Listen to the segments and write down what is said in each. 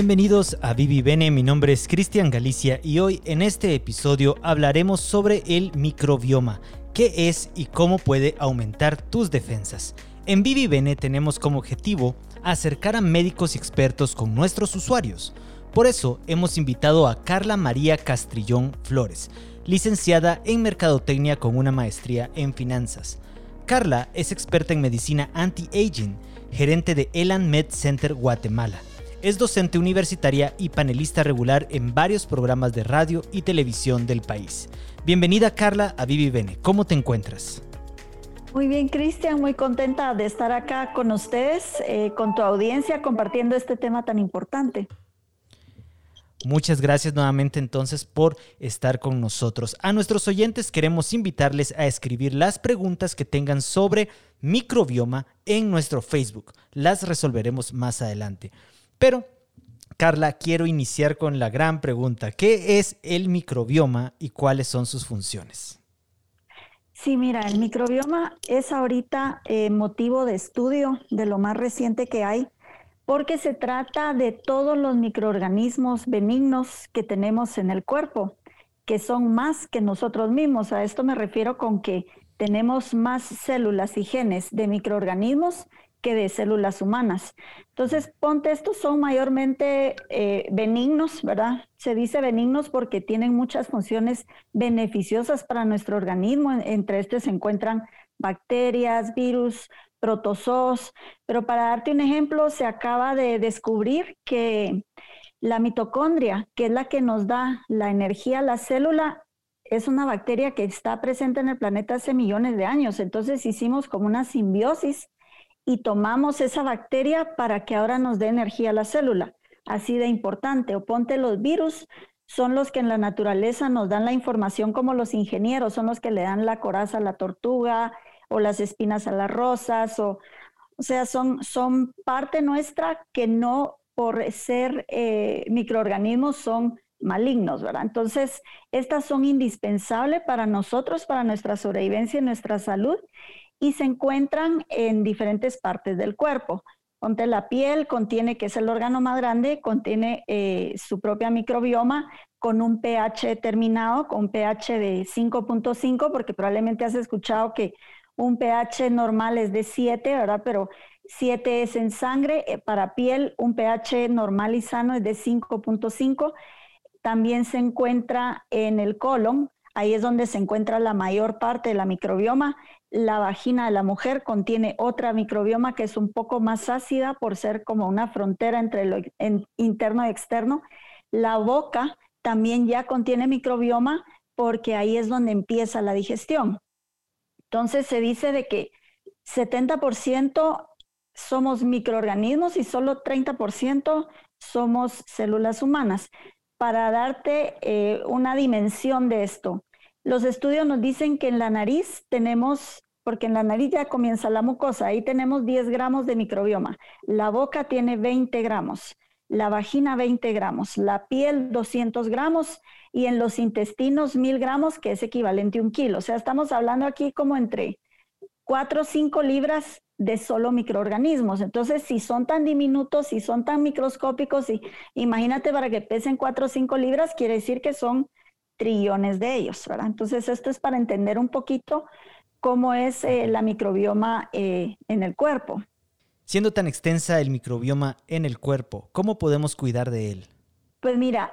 Bienvenidos a Vivi Bene, mi nombre es Cristian Galicia y hoy en este episodio hablaremos sobre el microbioma, qué es y cómo puede aumentar tus defensas. En Vivi Bene tenemos como objetivo acercar a médicos y expertos con nuestros usuarios. Por eso hemos invitado a Carla María Castrillón Flores, licenciada en Mercadotecnia con una maestría en finanzas. Carla es experta en medicina anti-aging, gerente de Elan Med Center Guatemala. Es docente universitaria y panelista regular en varios programas de radio y televisión del país. Bienvenida Carla a Vivi Bene. ¿Cómo te encuentras? Muy bien, Cristian, muy contenta de estar acá con ustedes, eh, con tu audiencia, compartiendo este tema tan importante. Muchas gracias nuevamente entonces por estar con nosotros. A nuestros oyentes queremos invitarles a escribir las preguntas que tengan sobre microbioma en nuestro Facebook. Las resolveremos más adelante. Pero, Carla, quiero iniciar con la gran pregunta. ¿Qué es el microbioma y cuáles son sus funciones? Sí, mira, el microbioma es ahorita eh, motivo de estudio de lo más reciente que hay porque se trata de todos los microorganismos benignos que tenemos en el cuerpo, que son más que nosotros mismos. A esto me refiero con que tenemos más células y genes de microorganismos que de células humanas. Entonces, ponte, estos son mayormente eh, benignos, ¿verdad? Se dice benignos porque tienen muchas funciones beneficiosas para nuestro organismo. Entre estos se encuentran bacterias, virus, protozoos, pero para darte un ejemplo, se acaba de descubrir que la mitocondria, que es la que nos da la energía a la célula, es una bacteria que está presente en el planeta hace millones de años. Entonces hicimos como una simbiosis y tomamos esa bacteria para que ahora nos dé energía a la célula. Así de importante. O ponte los virus, son los que en la naturaleza nos dan la información como los ingenieros, son los que le dan la coraza a la tortuga, o las espinas a las rosas, o, o sea, son, son parte nuestra que no por ser eh, microorganismos son malignos, ¿verdad? Entonces, estas son indispensables para nosotros, para nuestra sobrevivencia y nuestra salud, y se encuentran en diferentes partes del cuerpo. Ponte la piel, contiene, que es el órgano más grande, contiene eh, su propia microbioma con un pH determinado, con pH de 5.5, porque probablemente has escuchado que un pH normal es de 7, ¿verdad? Pero 7 es en sangre. Eh, para piel, un pH normal y sano es de 5.5. También se encuentra en el colon. Ahí es donde se encuentra la mayor parte de la microbioma. La vagina de la mujer contiene otra microbioma que es un poco más ácida por ser como una frontera entre lo interno y externo. La boca también ya contiene microbioma porque ahí es donde empieza la digestión. Entonces se dice de que 70% somos microorganismos y solo 30% somos células humanas. Para darte eh, una dimensión de esto, los estudios nos dicen que en la nariz tenemos, porque en la nariz ya comienza la mucosa, ahí tenemos 10 gramos de microbioma, la boca tiene 20 gramos, la vagina 20 gramos, la piel 200 gramos y en los intestinos 1000 gramos, que es equivalente a un kilo. O sea, estamos hablando aquí como entre 4 o 5 libras de solo microorganismos. Entonces, si son tan diminutos, si son tan microscópicos, y imagínate para que pesen 4 o 5 libras, quiere decir que son trillones de ellos, ¿verdad? Entonces, esto es para entender un poquito cómo es eh, la microbioma eh, en el cuerpo. Siendo tan extensa el microbioma en el cuerpo, ¿cómo podemos cuidar de él? Pues mira,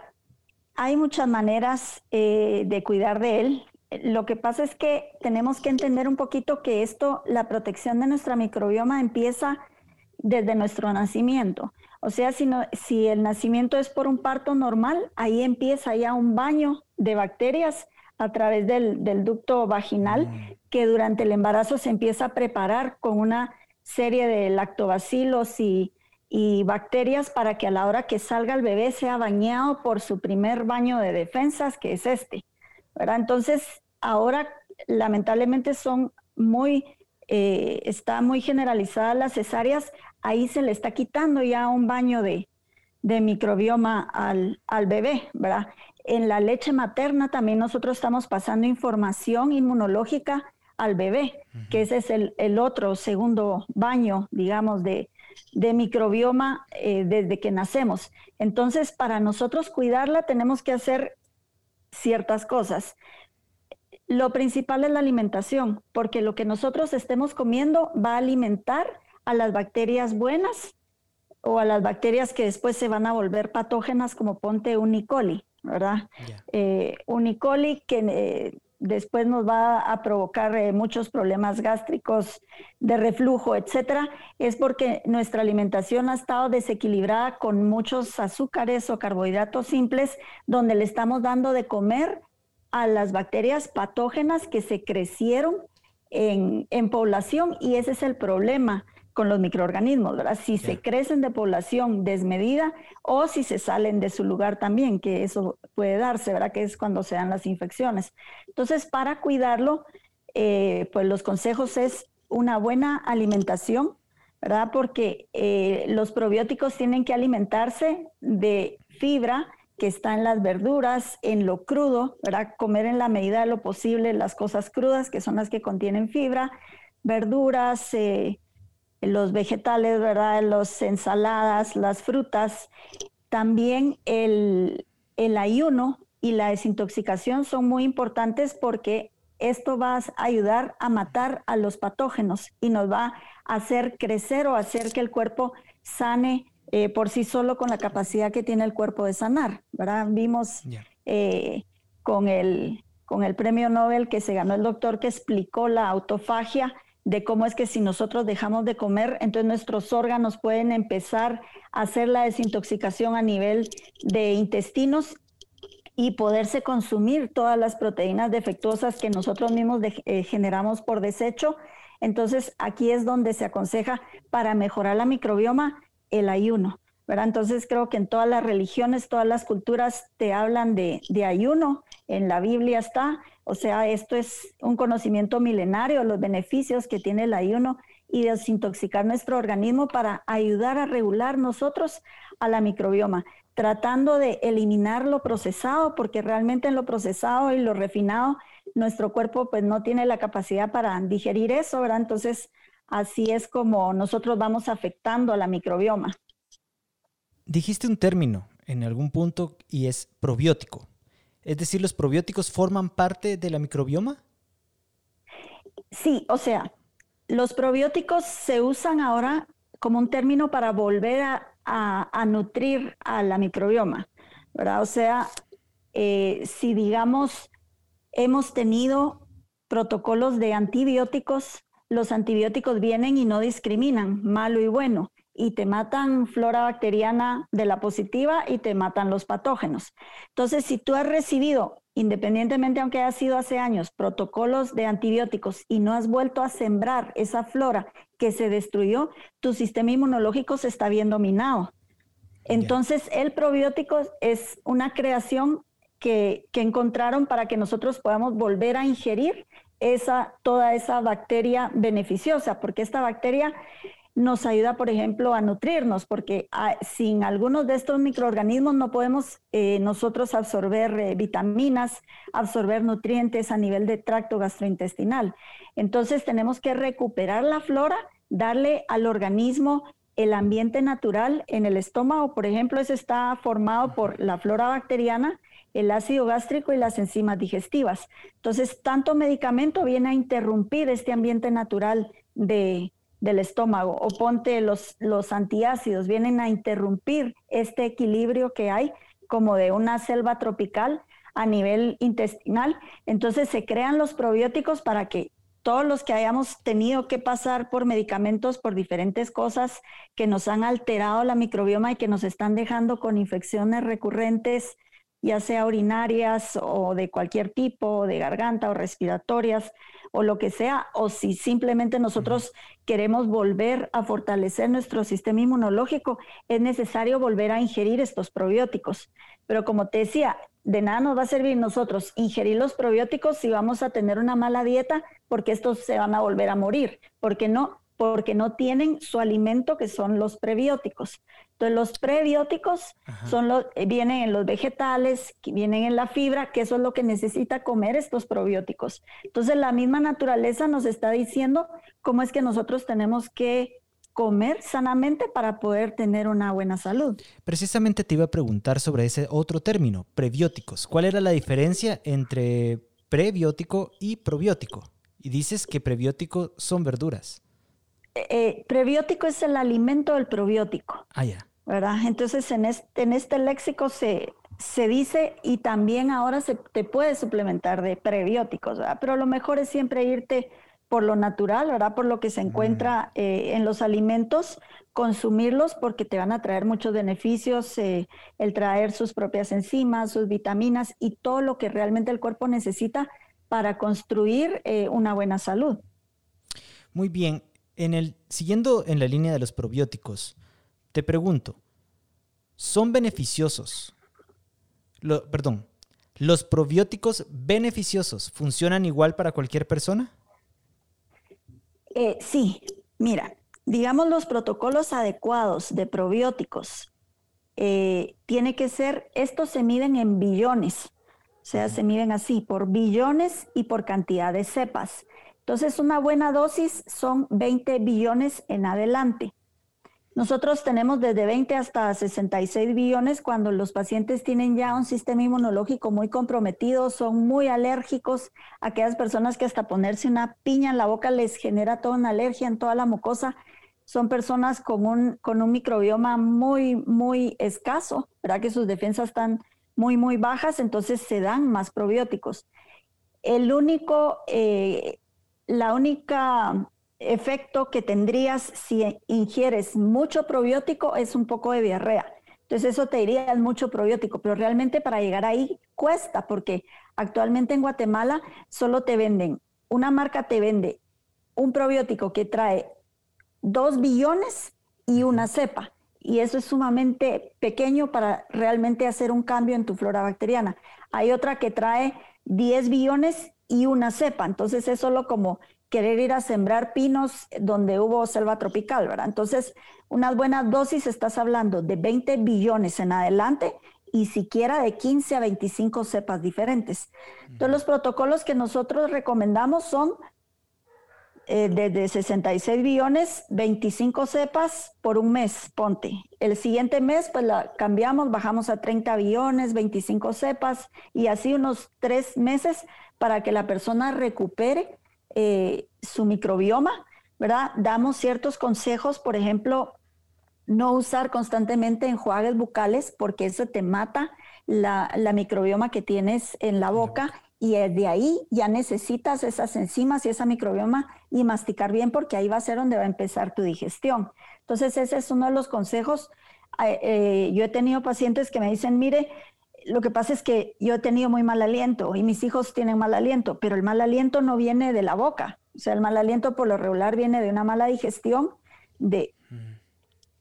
hay muchas maneras eh, de cuidar de él. Lo que pasa es que tenemos que entender un poquito que esto, la protección de nuestra microbioma empieza desde nuestro nacimiento. O sea, si, si el nacimiento es por un parto normal, ahí empieza ya un baño de bacterias a través del, del ducto vaginal mm. que durante el embarazo se empieza a preparar con una serie de lactobacilos y, bacterias para que a la hora que salga el bebé sea bañado por su primer baño de defensas, que es este. ¿Verdad? Entonces, ahora lamentablemente son muy, eh, está muy generalizadas las cesáreas, ahí se le está quitando ya un baño de, microbioma al, al, bebé, ¿verdad? En la leche materna también nosotros estamos pasando información inmunológica al bebé, que ese es el, otro segundo baño, digamos, de, de microbioma eh, desde que nacemos. Entonces, para nosotros cuidarla tenemos que hacer ciertas cosas. Lo principal es la alimentación, porque lo que nosotros estemos comiendo va a alimentar a las bacterias buenas o a las bacterias que después se van a volver patógenas, como ponte un E. coli, ¿verdad? Eh, un E. coli que eh, después nos va a provocar eh, muchos problemas gástricos, de reflujo, etcétera, es porque nuestra alimentación ha estado desequilibrada con muchos azúcares o carbohidratos simples, donde le estamos dando de comer a las bacterias patógenas que se crecieron en, población y ese es el problema con los microorganismos, ¿verdad? Si se crecen de población desmedida o si se salen de su lugar también, que eso puede darse, ¿verdad? Que es cuando se dan las infecciones. Entonces, para cuidarlo, eh, pues los consejos es una buena alimentación, ¿verdad? Porque eh, los probióticos tienen que alimentarse de fibra, que está en las verduras, en lo crudo, ¿verdad? Comer en la medida de lo posible las cosas crudas, que son las que contienen fibra, verduras, eh, los vegetales, ¿verdad? Las ensaladas, las frutas. También el, el ayuno y la desintoxicación son muy importantes porque esto va a ayudar a matar a los patógenos y nos va a hacer crecer o hacer que el cuerpo sane eh, por sí solo con la capacidad que tiene el cuerpo de sanar, ¿verdad? Vimos eh, con, el, con el premio Nobel que se ganó el doctor que explicó la autofagia de cómo es que si nosotros dejamos de comer, entonces nuestros órganos pueden empezar a hacer la desintoxicación a nivel de intestinos y poderse consumir todas las proteínas defectuosas que nosotros mismos eh, generamos por desecho. Entonces aquí es donde se aconseja para mejorar la microbioma el ayuno, ¿verdad? Entonces creo que en todas las religiones, todas las culturas te hablan de, ayuno, en la Biblia está, o sea, esto es un conocimiento milenario, los beneficios que tiene el ayuno y desintoxicar nuestro organismo para ayudar a regular nosotros a la microbioma, tratando de eliminar lo procesado, porque realmente en lo procesado y lo refinado, nuestro cuerpo pues no tiene la capacidad para digerir eso, ¿verdad? Entonces, Así es como nosotros vamos afectando a la microbioma. Dijiste un término en algún punto y es probiótico. Es decir, ¿los probióticos forman parte de la microbioma? Sí, o sea, los probióticos se usan ahora como un término para volver a, nutrir a la microbioma, ¿verdad? O sea, eh, si digamos hemos tenido protocolos de antibióticos los antibióticos vienen y no discriminan malo y bueno y te matan flora bacteriana de la positiva y te matan los patógenos. Entonces, si tú has recibido, independientemente aunque haya sido hace años, protocolos de antibióticos y no has vuelto a sembrar esa flora que se destruyó, tu sistema inmunológico se está bien dominado. Entonces, el probiótico es una creación que, que encontraron para que nosotros podamos volver a ingerir esa, toda esa bacteria beneficiosa, porque esta bacteria nos ayuda, por ejemplo, a nutrirnos, porque ah, sin algunos de estos microorganismos no podemos eh, nosotros absorber eh, vitaminas, absorber nutrientes a nivel de tracto gastrointestinal. Entonces tenemos que recuperar la flora, darle al organismo el ambiente natural en el estómago, por ejemplo, ese está formado por la flora bacteriana el ácido gástrico y las enzimas digestivas. Entonces, tanto medicamento viene a interrumpir este ambiente natural de, del estómago o ponte los, los antiácidos, vienen a interrumpir este equilibrio que hay como de una selva tropical a nivel intestinal. Entonces se crean los probióticos para que todos los que hayamos tenido que pasar por medicamentos, por diferentes cosas que nos han alterado la microbioma y que nos están dejando con infecciones recurrentes, ya sea urinarias o de cualquier tipo, de garganta o respiratorias o lo que sea, o si simplemente nosotros queremos volver a fortalecer nuestro sistema inmunológico, es necesario volver a ingerir estos probióticos. Pero como te decía, de nada nos va a servir nosotros ingerir los probióticos si vamos a tener una mala dieta, porque estos se van a volver a morir, porque no, porque no tienen su alimento que son los prebióticos. Entonces los prebióticos son los, eh, vienen en los vegetales, vienen en la fibra, que eso es lo que necesita comer estos probióticos. Entonces la misma naturaleza nos está diciendo cómo es que nosotros tenemos que comer sanamente para poder tener una buena salud. Precisamente te iba a preguntar sobre ese otro término, prebióticos. ¿Cuál era la diferencia entre prebiótico y probiótico? Y dices que prebiótico son verduras. Eh, eh, prebiótico es el alimento del probiótico. Ah, ya. ¿Verdad? Entonces en este, en este léxico se, se dice y también ahora se te puede suplementar de prebióticos, ¿verdad? Pero lo mejor es siempre irte por lo natural, ¿verdad? Por lo que se encuentra mm. eh, en los alimentos, consumirlos porque te van a traer muchos beneficios, el traer sus propias enzimas, sus vitaminas y todo lo que realmente el cuerpo necesita para construir una buena salud. Muy bien, en el, siguiendo en la línea de los probióticos, te pregunto, ¿son beneficiosos? perdón, ¿los probióticos beneficiosos funcionan igual para cualquier persona? Eh, sí, mira, digamos los protocolos adecuados de probióticos eh, tiene que ser, estos se miden en billones, o sea, se miden así, por billones y por cantidad de cepas. Entonces, una buena dosis son 20 billones en adelante. Nosotros tenemos desde 20 hasta 66 billones cuando los pacientes tienen ya un sistema inmunológico muy comprometido, son muy alérgicos, aquellas personas que hasta ponerse una piña en la boca les genera toda una alergia en toda la mucosa, son personas con un, con un microbioma muy, muy escaso, ¿verdad? Que sus defensas están muy, muy bajas, entonces se dan más probióticos. El único eh, la única efecto que tendrías si ingieres mucho probiótico es un poco de diarrea. Entonces eso te diría es mucho probiótico, pero realmente para llegar ahí cuesta porque actualmente en Guatemala solo te venden, una marca te vende un probiótico que trae dos billones y una cepa. Y eso es sumamente pequeño para realmente hacer un cambio en tu flora bacteriana. Hay otra que trae 10 billones y una cepa. Entonces es solo como querer ir a sembrar pinos donde hubo selva tropical, ¿verdad? Entonces, unas buenas dosis estás hablando de 20 billones en adelante y siquiera de 15 a 25 cepas diferentes. Entonces, los protocolos que nosotros recomendamos son eh, desde 66 billones, 25 cepas por un mes, ponte. El siguiente mes, pues la cambiamos, bajamos a 30 billones, 25 cepas y así unos tres meses para que la persona recupere eh, su microbioma, ¿verdad? Damos ciertos consejos, por ejemplo, no usar constantemente enjuagues bucales porque eso te mata la, microbioma que tienes en la boca y de ahí ya necesitas esas enzimas y esa microbioma y masticar bien porque ahí va a ser donde va a empezar tu digestión. Entonces ese es uno de los consejos. Eh, eh, yo he tenido pacientes que me dicen, mire, lo que pasa es que yo he tenido muy mal aliento y mis hijos tienen mal aliento, pero el mal aliento no viene de la boca. O sea, el mal aliento por lo regular viene de una mala digestión, de,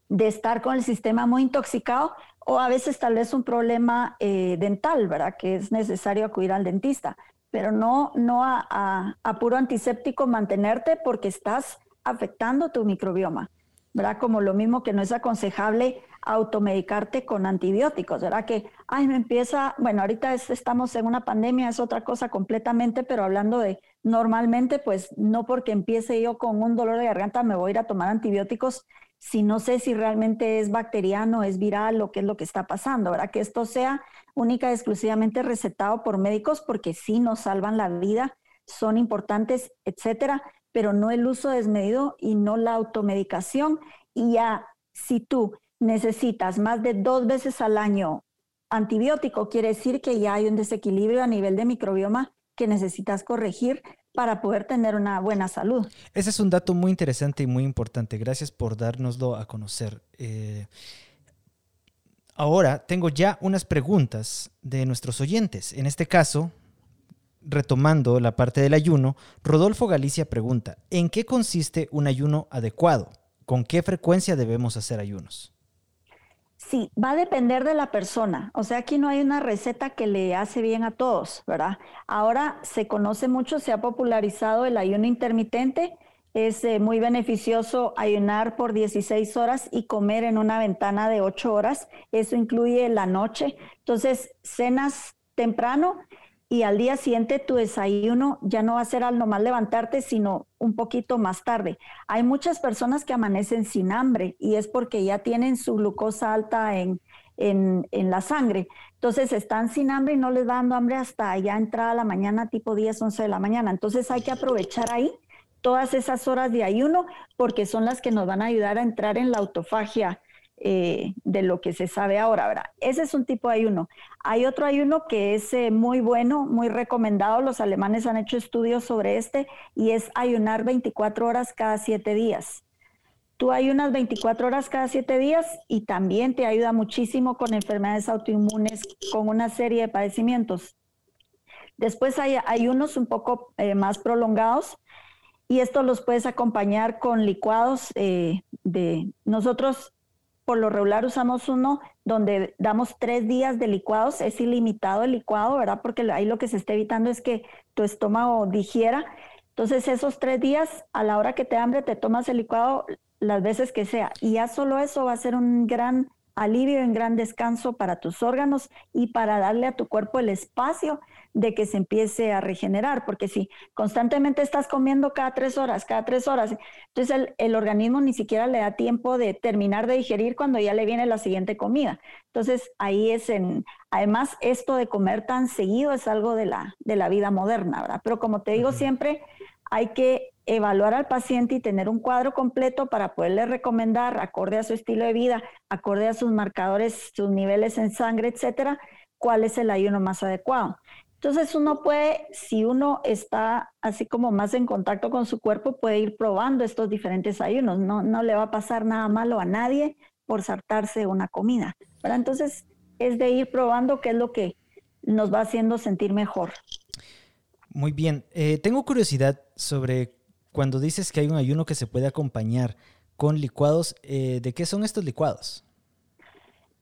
de estar con el sistema muy intoxicado o a veces tal vez un problema eh, dental, ¿verdad? Que es necesario acudir al dentista, pero no, no a, a puro antiséptico mantenerte porque estás afectando tu microbioma, ¿verdad? Como lo mismo que no es aconsejable automedicarte con antibióticos, ¿verdad? Que, ay, me empieza, bueno, ahorita estamos en una pandemia, es otra cosa completamente, pero hablando de normalmente, pues no porque empiece yo con un dolor de garganta me voy a ir a tomar antibióticos si no sé si realmente es bacteriano, es viral o qué es lo que está pasando, ¿verdad? Que esto sea única y exclusivamente recetado por médicos porque sí nos salvan la vida, son importantes, etcétera, pero no el uso desmedido y no la automedicación. Y ya, si tú necesitas más de dos veces al año antibiótico, quiere decir que ya hay un desequilibrio a nivel de microbioma que necesitas corregir para poder tener una buena salud. Ese es un dato muy interesante y muy importante. Gracias por dárnoslo a conocer. Eh, ahora tengo ya unas preguntas de nuestros oyentes. En este caso, retomando la parte del ayuno, Rodolfo Galicia pregunta, ¿en qué consiste un ayuno adecuado? ¿Con qué frecuencia debemos hacer ayunos? Sí, va a depender de la persona. O sea, aquí no hay una receta que le hace bien a todos, ¿verdad? Ahora se conoce mucho, se ha popularizado el ayuno intermitente. Es eh, muy beneficioso ayunar por 16 horas y comer en una ventana de 8 horas. Eso incluye la noche. Entonces, cenas temprano y al día siguiente tu desayuno ya no va a ser al normal levantarte, sino un poquito más tarde. Hay muchas personas que amanecen sin hambre y es porque ya tienen su glucosa alta en, en, la sangre. Entonces están sin hambre y no les va dando hambre hasta ya entrada la mañana, tipo 10, 11 de la mañana. Entonces hay que aprovechar ahí todas esas horas de ayuno porque son las que nos van a ayudar a entrar en la autofagia eh, de lo que se sabe ahora. ¿verdad? Ese es un tipo de ayuno. Hay otro ayuno que es eh, muy bueno, muy recomendado. Los alemanes han hecho estudios sobre este y es ayunar 24 horas cada 7 días. Tú ayunas 24 horas cada 7 días y también te ayuda muchísimo con enfermedades autoinmunes, con una serie de padecimientos. Después hay ayunos un poco eh, más prolongados y estos los puedes acompañar con licuados de nosotros por lo regular usamos uno donde damos tres días de licuados, es ilimitado el licuado, ¿verdad? Porque ahí lo que se está evitando es que tu estómago digiera. Entonces esos tres días, a la hora que te hambre, te tomas el licuado las veces que sea. Y ya solo eso va a ser un gran alivio, un gran descanso para tus órganos y para darle a tu cuerpo el espacio de que se empiece a regenerar, porque si constantemente estás comiendo cada tres horas, cada tres horas, entonces el, organismo ni siquiera le da tiempo de terminar de digerir cuando ya le viene la siguiente comida. Entonces ahí es en, además esto de comer tan seguido es algo de la, de la vida moderna, ¿verdad? Pero como te digo siempre, hay que evaluar al paciente y tener un cuadro completo para poderle recomendar, acorde a su estilo de vida, acorde a sus marcadores, sus niveles en sangre, etcétera, cuál es el ayuno más adecuado. Entonces uno puede, si uno está así como más en contacto con su cuerpo, puede ir probando estos diferentes ayunos. No, no le va a pasar nada malo a nadie por saltarse una comida. Pero entonces es de ir probando qué es lo que nos va haciendo sentir mejor. Muy bien. Eh, tengo curiosidad sobre cuando dices que hay un ayuno que se puede acompañar con licuados. Eh, ¿De qué son estos licuados?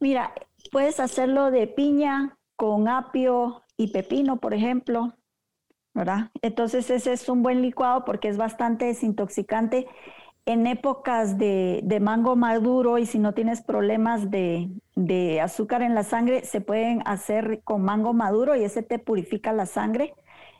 Mira, puedes hacerlo de piña con apio, y pepino, por ejemplo, ¿verdad? Entonces ese es un buen licuado porque es bastante desintoxicante en épocas de, mango maduro y si no tienes problemas de, azúcar en la sangre, se pueden hacer con mango maduro y ese te purifica la sangre,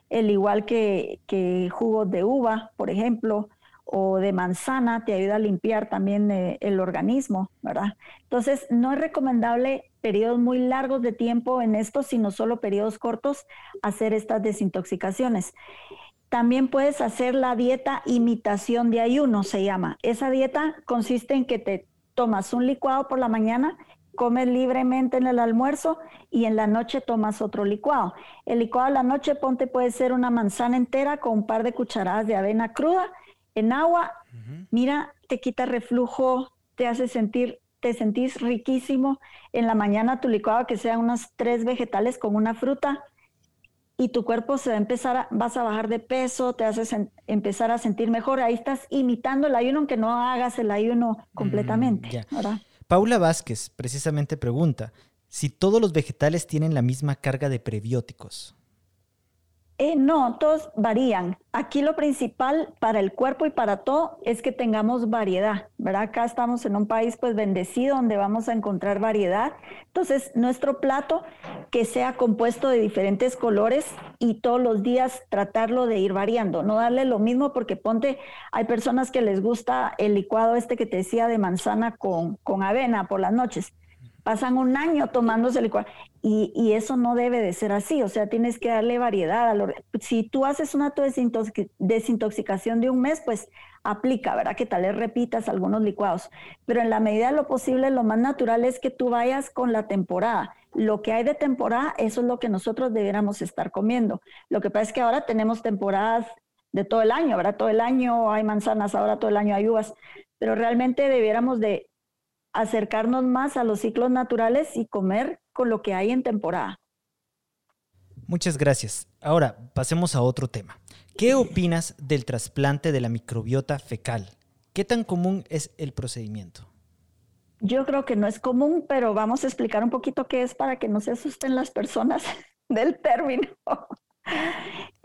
el igual que, que jugos de uva, por ejemplo, o de manzana, te ayuda a limpiar también eh, el organismo, ¿verdad? Entonces, no es recomendable periodos muy largos de tiempo en esto, sino solo periodos cortos, hacer estas desintoxicaciones. También puedes hacer la dieta imitación de ayuno, se llama. Esa dieta consiste en que te tomas un licuado por la mañana, comes libremente en el almuerzo y en la noche tomas otro licuado. El licuado de la noche, ponte, puede ser una manzana entera con un par de cucharadas de avena cruda en agua. Mira, te quita reflujo, te hace sentir te sentís riquísimo. En la mañana tu licuado que sea unos tres vegetales con una fruta y tu cuerpo se va a empezar, a, vas a bajar de peso, te haces empezar a sentir mejor. Ahí estás imitando el ayuno, aunque no hagas el ayuno mm, completamente. Paula Vázquez precisamente pregunta si todos los vegetales tienen la misma carga de prebióticos. Eh, no, todos varían. Aquí lo principal para el cuerpo y para todo es que tengamos variedad, ¿verdad? Acá estamos en un país pues bendecido donde vamos a encontrar variedad. Entonces, nuestro plato que sea compuesto de diferentes colores y todos los días tratarlo de ir variando, no darle lo mismo porque ponte, hay personas que les gusta el licuado este que te decía de manzana con, con avena por las noches pasan un año tomándose licuado y, eso no debe de ser así, o sea, tienes que darle variedad. A lo, si tú haces una desintoxicación de un mes, pues aplica, ¿verdad? Que tal vez repitas algunos licuados, pero en la medida de lo posible, lo más natural es que tú vayas con la temporada. Lo que hay de temporada, eso es lo que nosotros debiéramos estar comiendo. Lo que pasa es que ahora tenemos temporadas de todo el año, ¿verdad? Todo el año hay manzanas, ahora todo el año hay uvas, pero realmente debiéramos de acercarnos más a los ciclos naturales y comer con lo que hay en temporada. Muchas gracias. Ahora pasemos a otro tema. ¿Qué opinas del trasplante de la microbiota fecal? ¿Qué tan común es el procedimiento? Yo creo que no es común, pero vamos a explicar un poquito qué es para que no se asusten las personas del término.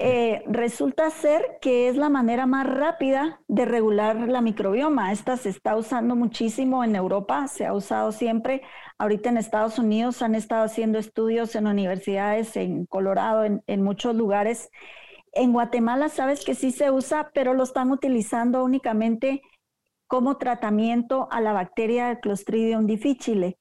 Eh, resulta ser que es la manera más rápida de regular la microbioma. Esta se está usando muchísimo en Europa, se ha usado siempre. Ahorita en Estados Unidos han estado haciendo estudios en universidades, en Colorado, en, muchos lugares. En Guatemala sabes que sí se usa, pero lo están utilizando únicamente como tratamiento a la bacteria Clostridium difficile.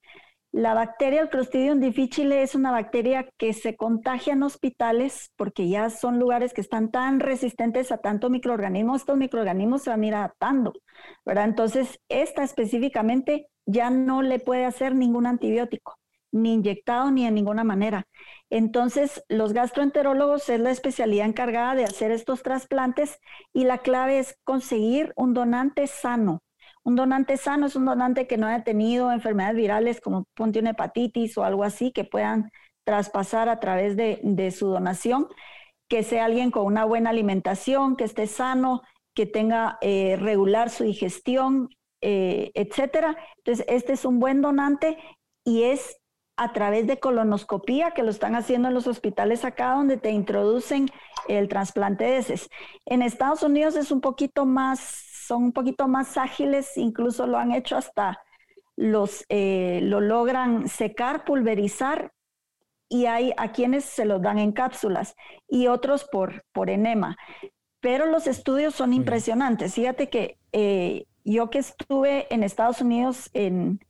La bacteria el Clostridium difficile es una bacteria que se contagia en hospitales porque ya son lugares que están tan resistentes a tanto microorganismo, estos microorganismos se van a ir adaptando, ¿verdad? Entonces, esta específicamente ya no le puede hacer ningún antibiótico, ni inyectado ni de ninguna manera. Entonces, los gastroenterólogos es la especialidad encargada de hacer estos trasplantes y la clave es conseguir un donante sano, un donante sano es un donante que no haya tenido enfermedades virales como ponte una hepatitis o algo así que puedan traspasar a través de, su donación, que sea alguien con una buena alimentación, que esté sano, que tenga eh, regular su digestión, eh, etcétera. Entonces, este es un buen donante y es a través de colonoscopía, que lo están haciendo en los hospitales acá, donde te introducen el trasplante de heces. En Estados Unidos es un poquito más son un poquito más ágiles, incluso lo han hecho hasta los, eh, lo logran secar, pulverizar y hay a quienes se los dan en cápsulas y otros por, por enema. Pero los estudios son impresionantes. Fíjate que eh, yo que estuve en Estados Unidos, en,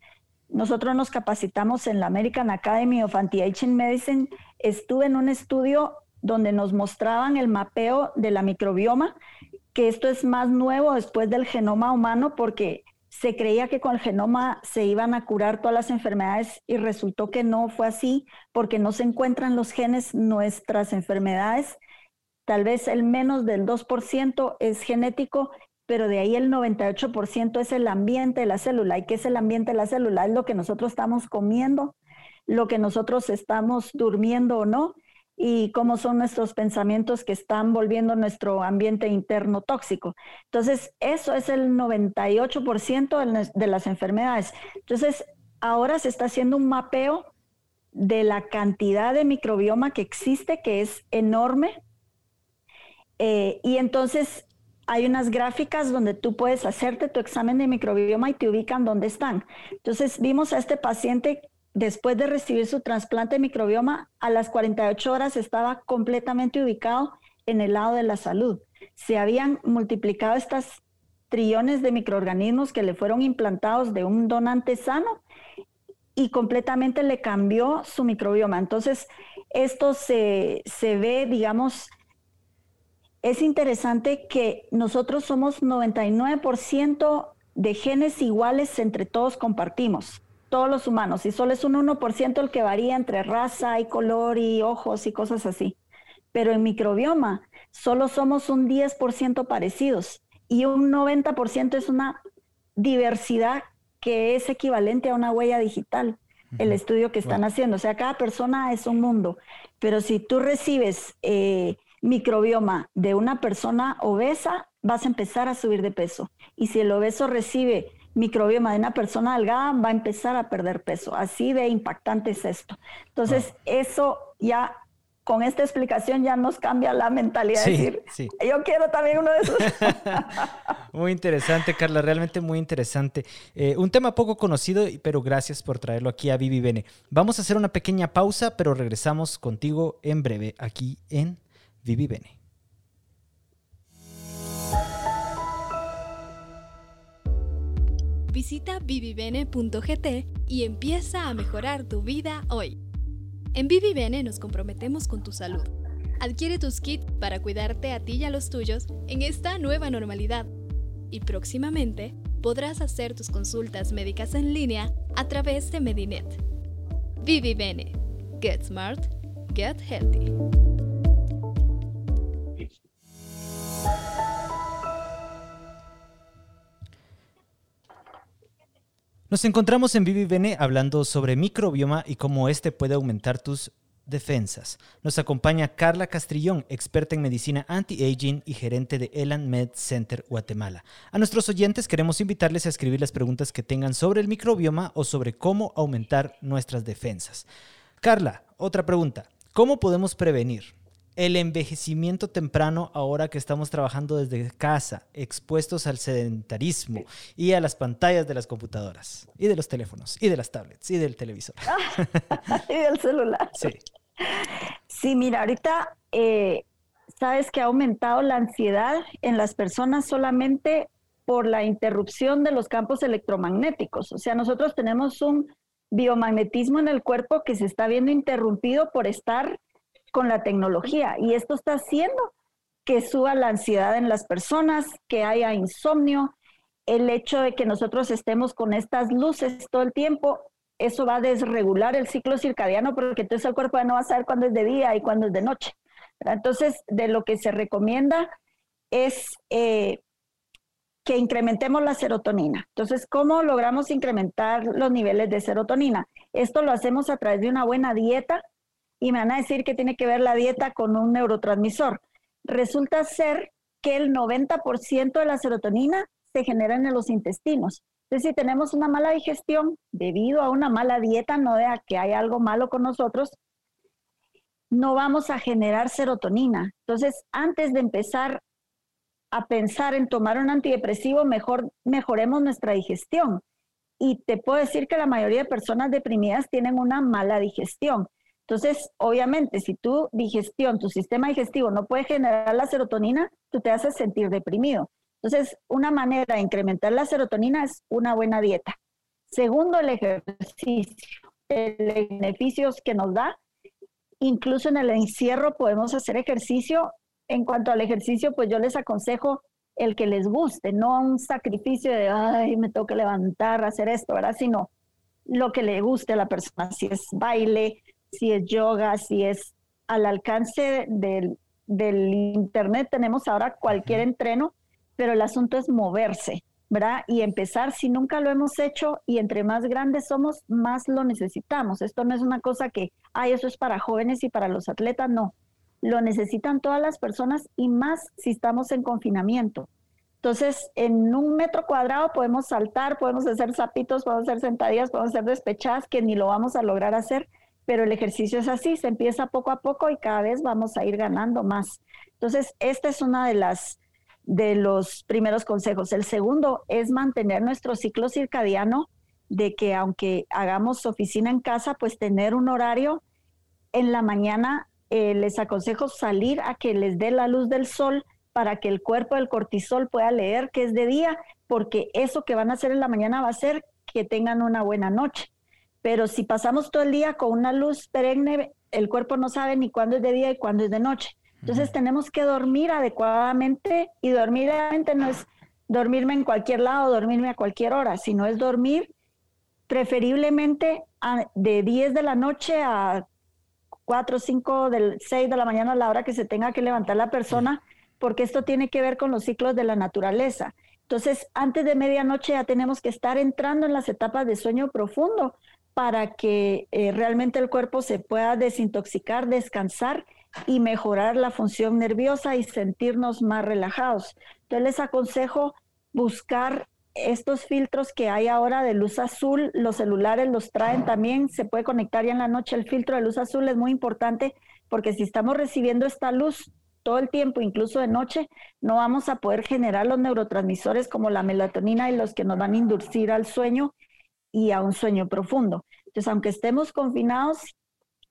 nosotros nos capacitamos en la American Academy of Anti-Aging Medicine, estuve en un estudio donde nos mostraban el mapeo de la microbioma que esto es más nuevo después del genoma humano porque se creía que con el genoma se iban a curar todas las enfermedades y resultó que no fue así porque no se encuentran los genes nuestras enfermedades. Tal vez el menos del 2% es genético, pero de ahí el 98% es el ambiente de la célula. ¿Y qué es el ambiente de la célula? Es lo que nosotros estamos comiendo, lo que nosotros estamos durmiendo o no y cómo son nuestros pensamientos que están volviendo nuestro ambiente interno tóxico. Entonces, eso es el 98% de las enfermedades. Entonces, ahora se está haciendo un mapeo de la cantidad de microbioma que existe, que es enorme. Eh, y entonces hay unas gráficas donde tú puedes hacerte tu examen de microbioma y te ubican dónde están. Entonces vimos a este paciente después de recibir su trasplante de microbioma, a las 48 horas estaba completamente ubicado en el lado de la salud. Se habían multiplicado estas trillones de microorganismos que le fueron implantados de un donante sano y completamente le cambió su microbioma. Entonces, esto se, se ve, digamos, es interesante que nosotros somos 99% de genes iguales entre todos compartimos todos los humanos y solo es un 1% el que varía entre raza y color y ojos y cosas así. Pero en microbioma solo somos un 10% parecidos y un 90% es una diversidad que es equivalente a una huella digital, el estudio que están haciendo. O sea, cada persona es un mundo, pero si tú recibes eh, microbioma de una persona obesa, vas a empezar a subir de peso. Y si el obeso recibe microbioma de una persona delgada va a empezar a perder peso. Así de impactante es esto. Entonces, eso ya con esta explicación ya nos cambia la mentalidad de decir, yo quiero también uno de esos. muy interesante, Carla, realmente muy interesante. Eh, un tema poco conocido, pero gracias por traerlo aquí a Vivi Bene. Vamos a hacer una pequeña pausa, pero regresamos contigo en breve aquí en Vivi Bene. Visita vivivene.gt y empieza a mejorar tu vida hoy. En Vivivene nos comprometemos con tu salud. Adquiere tus kits para cuidarte a ti y a los tuyos en esta nueva normalidad. Y próximamente podrás hacer tus consultas médicas en línea a través de Medinet. Vivivene. Get smart, get healthy. Nos encontramos en Vivi hablando sobre microbioma y cómo este puede aumentar tus defensas. Nos acompaña Carla Castrillón, experta en medicina anti-aging y gerente de Elan Med Center Guatemala. A nuestros oyentes queremos invitarles a escribir las preguntas que tengan sobre el microbioma o sobre cómo aumentar nuestras defensas. Carla, otra pregunta. ¿Cómo podemos prevenir el envejecimiento temprano ahora que estamos trabajando desde casa, expuestos al sedentarismo y a las pantallas de las computadoras y de los teléfonos y de las tablets y del televisor. y del celular. Sí. Sí, mira, ahorita eh, sabes que ha aumentado la ansiedad en las personas solamente por la interrupción de los campos electromagnéticos. O sea, nosotros tenemos un biomagnetismo en el cuerpo que se está viendo interrumpido por estar con la tecnología y esto está haciendo que suba la ansiedad en las personas, que haya insomnio, el hecho de que nosotros estemos con estas luces todo el tiempo, eso va a desregular el ciclo circadiano porque entonces el cuerpo ya no va a saber cuándo es de día y cuándo es de noche. Entonces, de lo que se recomienda es eh, que incrementemos la serotonina. Entonces, ¿cómo logramos incrementar los niveles de serotonina? Esto lo hacemos a través de una buena dieta y me van a decir que tiene que ver la dieta con un neurotransmisor. Resulta ser que el 90% de la serotonina se genera en los intestinos. Entonces, si tenemos una mala digestión debido a una mala dieta, no de que hay algo malo con nosotros, no vamos a generar serotonina. Entonces, antes de empezar a pensar en tomar un antidepresivo, mejor mejoremos nuestra digestión. Y te puedo decir que la mayoría de personas deprimidas tienen una mala digestión. Entonces, obviamente, si tu digestión, tu sistema digestivo no puede generar la serotonina, tú te haces sentir deprimido. Entonces, una manera de incrementar la serotonina es una buena dieta. Segundo, el ejercicio. Los beneficios que nos da. Incluso en el encierro podemos hacer ejercicio. En cuanto al ejercicio, pues yo les aconsejo el que les guste, no un sacrificio de, ay, me tengo que levantar, hacer esto, ¿verdad? Sino lo que le guste a la persona, si es baile, si es yoga, si es al alcance del, del internet, tenemos ahora cualquier entreno pero el asunto es moverse, ¿verdad? Y empezar, si nunca lo hemos hecho y entre más grandes somos, más lo necesitamos. Esto no es una cosa que, ay, eso es para jóvenes y para los atletas, no. Lo necesitan todas las personas y más si estamos en confinamiento. Entonces, en un metro cuadrado podemos saltar, podemos hacer zapitos, podemos hacer sentadillas, podemos hacer despechadas, que ni lo vamos a lograr hacer, pero el ejercicio es así, se empieza poco a poco y cada vez vamos a ir ganando más. Entonces, esta es una de las de los primeros consejos. El segundo es mantener nuestro ciclo circadiano de que aunque hagamos oficina en casa, pues tener un horario en la mañana. Eh, les aconsejo salir a que les dé la luz del sol para que el cuerpo del cortisol pueda leer que es de día, porque eso que van a hacer en la mañana va a hacer que tengan una buena noche. Pero si pasamos todo el día con una luz perenne, el cuerpo no sabe ni cuándo es de día y cuándo es de noche. Entonces tenemos que dormir adecuadamente y dormir adecuadamente no es dormirme en cualquier lado, dormirme a cualquier hora, sino es dormir preferiblemente de 10 de la noche a 4, 5, del 6 de la mañana a la hora que se tenga que levantar la persona, porque esto tiene que ver con los ciclos de la naturaleza. Entonces, antes de medianoche ya tenemos que estar entrando en las etapas de sueño profundo para que eh, realmente el cuerpo se pueda desintoxicar, descansar y mejorar la función nerviosa y sentirnos más relajados. Entonces les aconsejo buscar estos filtros que hay ahora de luz azul, los celulares los traen también, se puede conectar ya en la noche. El filtro de luz azul es muy importante porque si estamos recibiendo esta luz todo el tiempo, incluso de noche, no vamos a poder generar los neurotransmisores como la melatonina y los que nos van a inducir al sueño y a un sueño profundo. Entonces, aunque estemos confinados,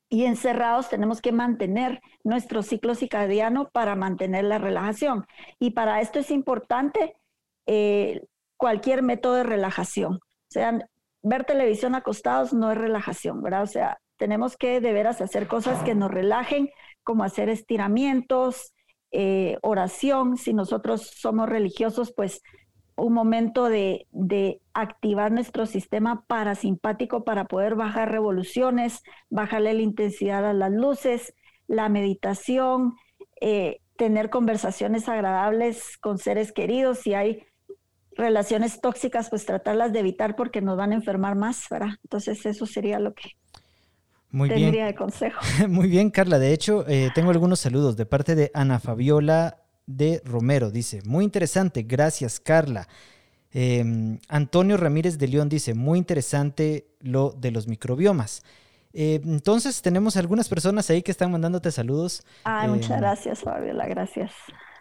y encerrados tenemos que mantener nuestro ciclo circadiano para mantener la relajación. Y para esto es importante eh, cualquier método de relajación. O sea, ver televisión acostados no es relajación, ¿verdad? O sea, tenemos que de veras hacer cosas que nos relajen, como hacer estiramientos, eh, oración. Si nosotros somos religiosos, pues un momento de, activar nuestro sistema parasimpático para poder bajar revoluciones, bajarle la intensidad a las luces, la meditación, eh, tener conversaciones agradables con seres queridos. Si hay relaciones tóxicas, pues tratarlas de evitar porque nos van a enfermar más, ¿verdad? Entonces eso sería lo que Muy tendría de consejo. Muy bien, Carla. De hecho, eh, tengo algunos saludos de parte de Ana Fabiola de Romero. Dice, muy interesante, gracias Carla. Em, Antonio Ramírez de León dice, muy interesante lo de los microbiomas. Eh, entonces tenemos algunas personas ahí que están mandándote saludos. Ay, muchas gracias, Fabiola, gracias.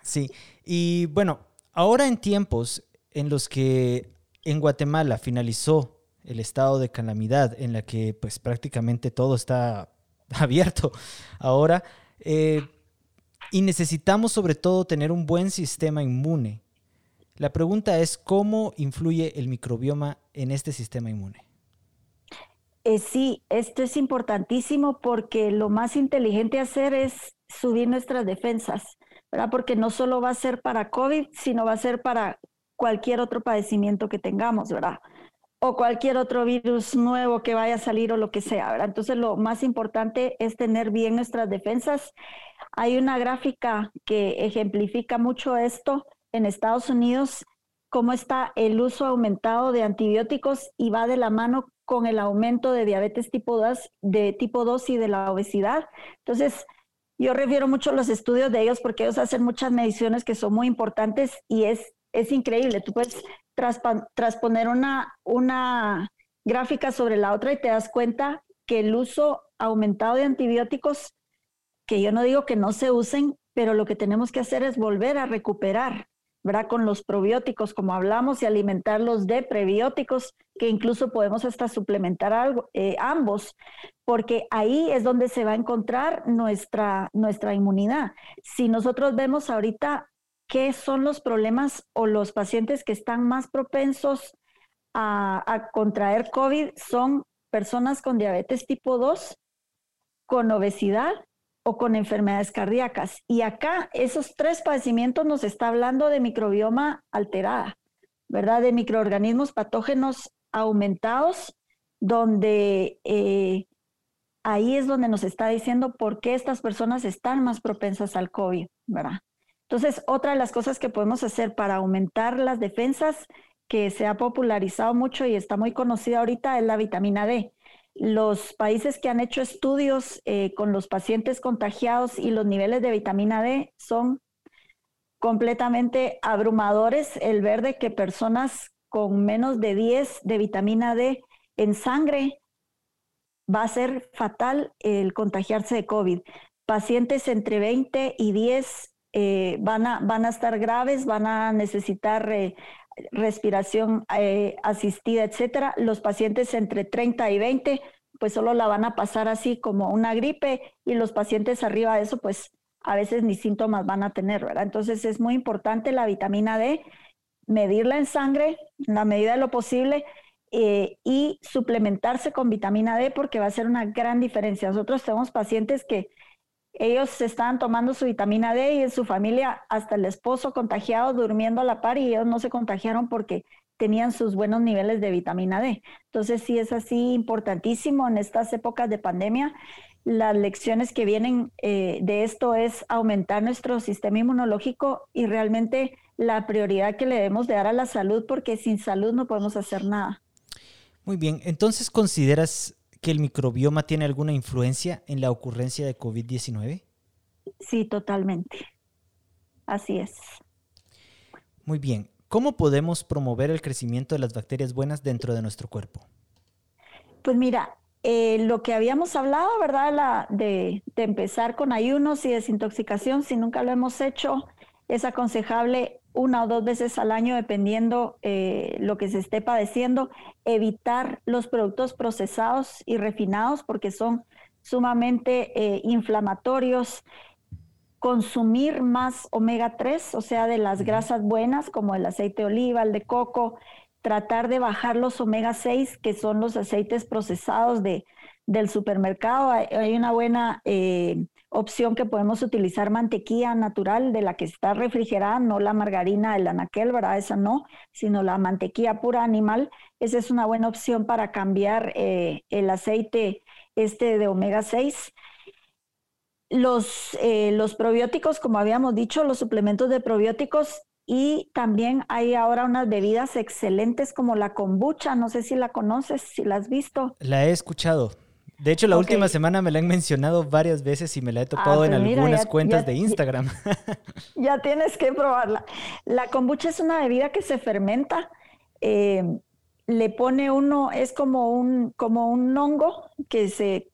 Sí, y bueno, ahora en tiempos en los que en Guatemala finalizó el estado de calamidad, en la que pues prácticamente todo está abierto ahora, eh, y necesitamos sobre todo tener un buen sistema inmune. La pregunta es, ¿cómo influye el microbioma en este sistema inmune? Eh, sí, esto es importantísimo porque lo más inteligente hacer es subir nuestras defensas, ¿verdad? Porque no solo va a ser para COVID, sino va a ser para cualquier otro padecimiento que tengamos, ¿verdad? O cualquier otro virus nuevo que vaya a salir o lo que sea. Entonces lo más importante es tener bien nuestras defensas. Hay una gráfica que ejemplifica mucho esto en Estados Unidos, cómo está el uso aumentado de antibióticos y va de la mano con el aumento de diabetes tipo 2, de tipo 2 y de la obesidad. Entonces, yo refiero mucho a los estudios de ellos porque ellos hacen muchas mediciones que son muy importantes y es, es increíble. Tú puedes transponer una, una gráfica sobre la otra y te das cuenta que el uso aumentado de antibióticos, que yo no digo que no se usen, pero lo que tenemos que hacer es volver a recuperar ¿verdad? Con los probióticos, como hablamos, y alimentarlos de prebióticos, que incluso podemos hasta suplementar algo, eh, ambos, porque ahí es donde se va a encontrar nuestra, nuestra inmunidad. Si nosotros vemos ahorita qué son los problemas o los pacientes que están más propensos a, contraer COVID, son personas con diabetes tipo 2, con obesidad o con enfermedades cardíacas. Y acá esos tres padecimientos nos está hablando de microbioma alterada, ¿verdad? De microorganismos patógenos aumentados, donde eh, ahí es donde nos está diciendo por qué estas personas están más propensas al COVID, ¿verdad? Entonces, otra de las cosas que podemos hacer para aumentar las defensas, que se ha popularizado mucho y está muy conocida ahorita, es la vitamina D. Los países que han hecho estudios eh, con los pacientes contagiados y los niveles de vitamina D son completamente abrumadores. El ver de que personas con menos de 10 de vitamina D en sangre va a ser fatal el contagiarse de COVID. Pacientes entre 20 y 10 eh, van, a, van a estar graves, van a necesitar eh, respiración eh, asistida, etcétera, los pacientes entre 30 y 20, pues solo la van a pasar así como una gripe y los pacientes arriba de eso, pues a veces ni síntomas van a tener, ¿verdad? Entonces es muy importante la vitamina D, medirla en sangre en la medida de lo posible y suplementarse con vitamina D porque va a ser una gran diferencia. Nosotros tenemos pacientes que ellos estaban tomando su vitamina D y en su familia hasta el esposo contagiado durmiendo a la par y ellos no se contagiaron porque tenían sus buenos niveles de vitamina D. Entonces sí es así importantísimo en estas épocas de pandemia. Las lecciones que vienen eh, de esto es aumentar nuestro sistema inmunológico y realmente la prioridad que le debemos de dar a la salud porque sin salud no podemos hacer nada. Muy bien, entonces consideras que el microbioma tiene alguna influencia en la ocurrencia de COVID-19? Sí, totalmente. Así es. Muy bien. ¿Cómo podemos promover el crecimiento de las bacterias buenas dentro de nuestro cuerpo? Pues mira, eh, lo que habíamos hablado, ¿verdad? La, de, de, empezar con ayunos y desintoxicación, si nunca lo hemos hecho, es aconsejable una o dos veces al año, dependiendo eh, lo que se esté padeciendo, evitar los productos procesados y refinados porque son sumamente eh, inflamatorios, consumir más omega 3, o sea, de las grasas buenas como el aceite de oliva, el de coco, tratar de bajar los omega 6, que son los aceites procesados de, del supermercado. Hay, una buena eh, opción que podemos utilizar mantequilla natural de la que está refrigerada, no la margarina del anaquel, ¿verdad? Esa no, sino la mantequilla pura animal. Esa es una buena opción para cambiar eh, el aceite este de omega 6. Los, eh, los probióticos, como habíamos dicho, los suplementos de probióticos y también hay ahora unas bebidas excelentes como la kombucha, no sé si la conoces, si la has visto. La he escuchado. De hecho, la última semana me la han mencionado varias veces y me la he topado ah, en pues algunas cuentas de Instagram. Ya, tienes que probarla. La kombucha es una bebida que se fermenta. Eh, le pone uno, es como un, como un hongo que se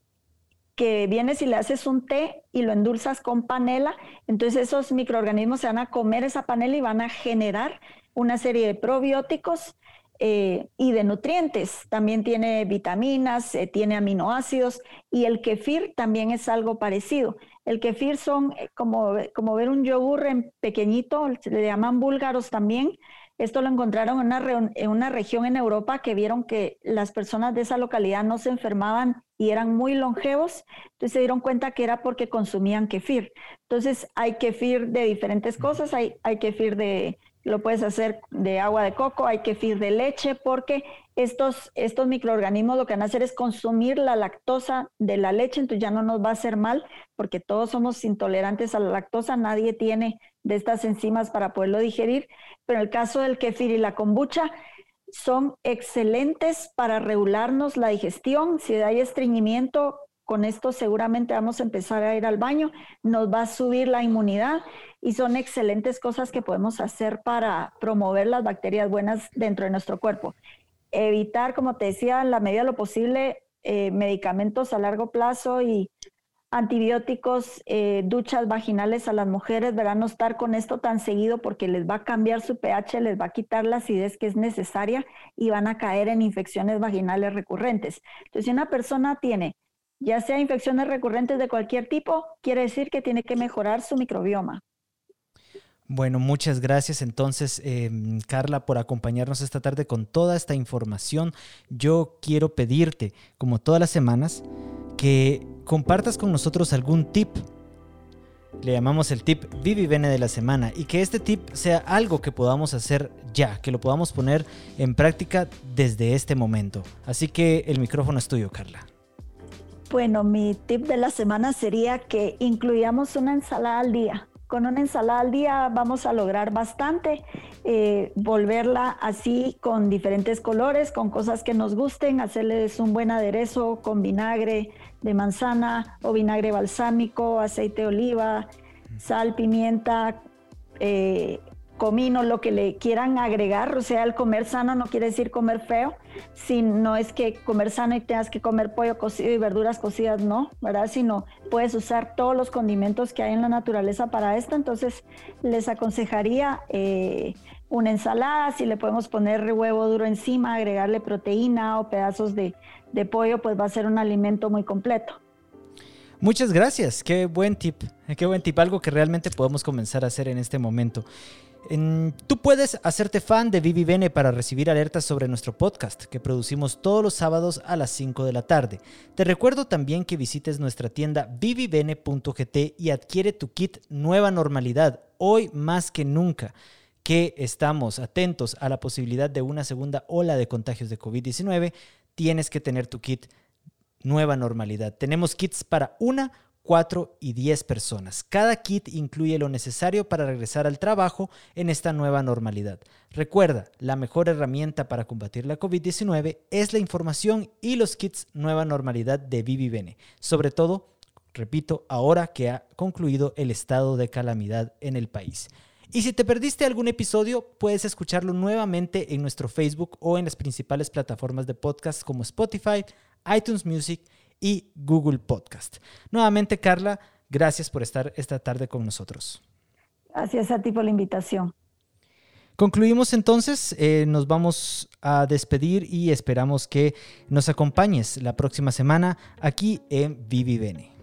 que vienes y le haces un té y lo endulzas con panela, entonces esos microorganismos se van a comer esa panela y van a generar una serie de probióticos eh, y de nutrientes. También tiene vitaminas, eh, tiene aminoácidos y el kefir también es algo parecido. El kefir son eh, como, como ver un yogur pequeñito, le llaman búlgaros también. Esto lo encontraron en una, en una región en Europa que vieron que las personas de esa localidad no se enfermaban y eran muy longevos, entonces se dieron cuenta que era porque consumían kefir. Entonces hay kefir de diferentes cosas, hay, hay kefir de, lo puedes hacer de agua de coco, hay kefir de leche, porque estos, estos microorganismos lo que van a hacer es consumir la lactosa de la leche, entonces ya no nos va a hacer mal, porque todos somos intolerantes a la lactosa, nadie tiene de estas enzimas para poderlo digerir, pero en el caso del kefir y la kombucha, son excelentes para regularnos la digestión. Si hay estreñimiento, con esto seguramente vamos a empezar a ir al baño, nos va a subir la inmunidad y son excelentes cosas que podemos hacer para promover las bacterias buenas dentro de nuestro cuerpo. Evitar, como te decía, en la medida de lo posible, eh, medicamentos a largo plazo y antibióticos, eh, duchas vaginales a las mujeres, verán no estar con esto tan seguido porque les va a cambiar su pH, les va a quitar la acidez que es necesaria y van a caer en infecciones vaginales recurrentes. Entonces, si una persona tiene ya sea infecciones recurrentes de cualquier tipo, quiere decir que tiene que mejorar su microbioma. Bueno, muchas gracias entonces, em, Carla, por acompañarnos esta tarde con toda esta información. Yo quiero pedirte, como todas las semanas, que compartas con nosotros algún tip. Le llamamos el tip Vivi Bene de la semana y que este tip sea algo que podamos hacer ya, que lo podamos poner en práctica desde este momento. Así que el micrófono es tuyo, Carla. Bueno, mi tip de la semana sería que incluyamos una ensalada al día. Con una ensalada al día vamos a lograr bastante, eh, volverla así con diferentes colores, con cosas que nos gusten, hacerles un buen aderezo con vinagre de manzana o vinagre balsámico, aceite de oliva, sal, pimienta, eh, comino, lo que le quieran agregar, o sea, el comer sano no quiere decir comer feo, si no es que comer sano y tengas que comer pollo cocido y verduras cocidas, no, ¿verdad? Sino puedes usar todos los condimentos que hay en la naturaleza para esto, entonces les aconsejaría eh, una ensalada, si le podemos poner huevo duro encima, agregarle proteína o pedazos de, de pollo, pues va a ser un alimento muy completo. Muchas gracias, qué buen tip, qué buen tip, algo que realmente podemos comenzar a hacer en este momento tú puedes hacerte fan de Vivi Bene para recibir alertas sobre nuestro podcast que producimos todos los sábados a las 5 de la tarde. Te recuerdo también que visites nuestra tienda vivibene.gt y adquiere tu kit Nueva Normalidad hoy más que nunca que estamos atentos a la posibilidad de una segunda ola de contagios de COVID-19, tienes que tener tu kit Nueva Normalidad. Tenemos kits para una 4 y 10 personas. Cada kit incluye lo necesario para regresar al trabajo en esta nueva normalidad. Recuerda, la mejor herramienta para combatir la COVID-19 es la información y los kits Nueva Normalidad de Vivi Sobre todo, repito, ahora que ha concluido el estado de calamidad en el país. Y si te perdiste algún episodio, puedes escucharlo nuevamente en nuestro Facebook o en las principales plataformas de podcast como Spotify, iTunes Music y Google Podcast. Nuevamente, Carla, gracias por estar esta tarde con nosotros. Gracias a ti por la invitación. Concluimos entonces, eh, nos vamos a despedir y esperamos que nos acompañes la próxima semana aquí en Vivi Bene.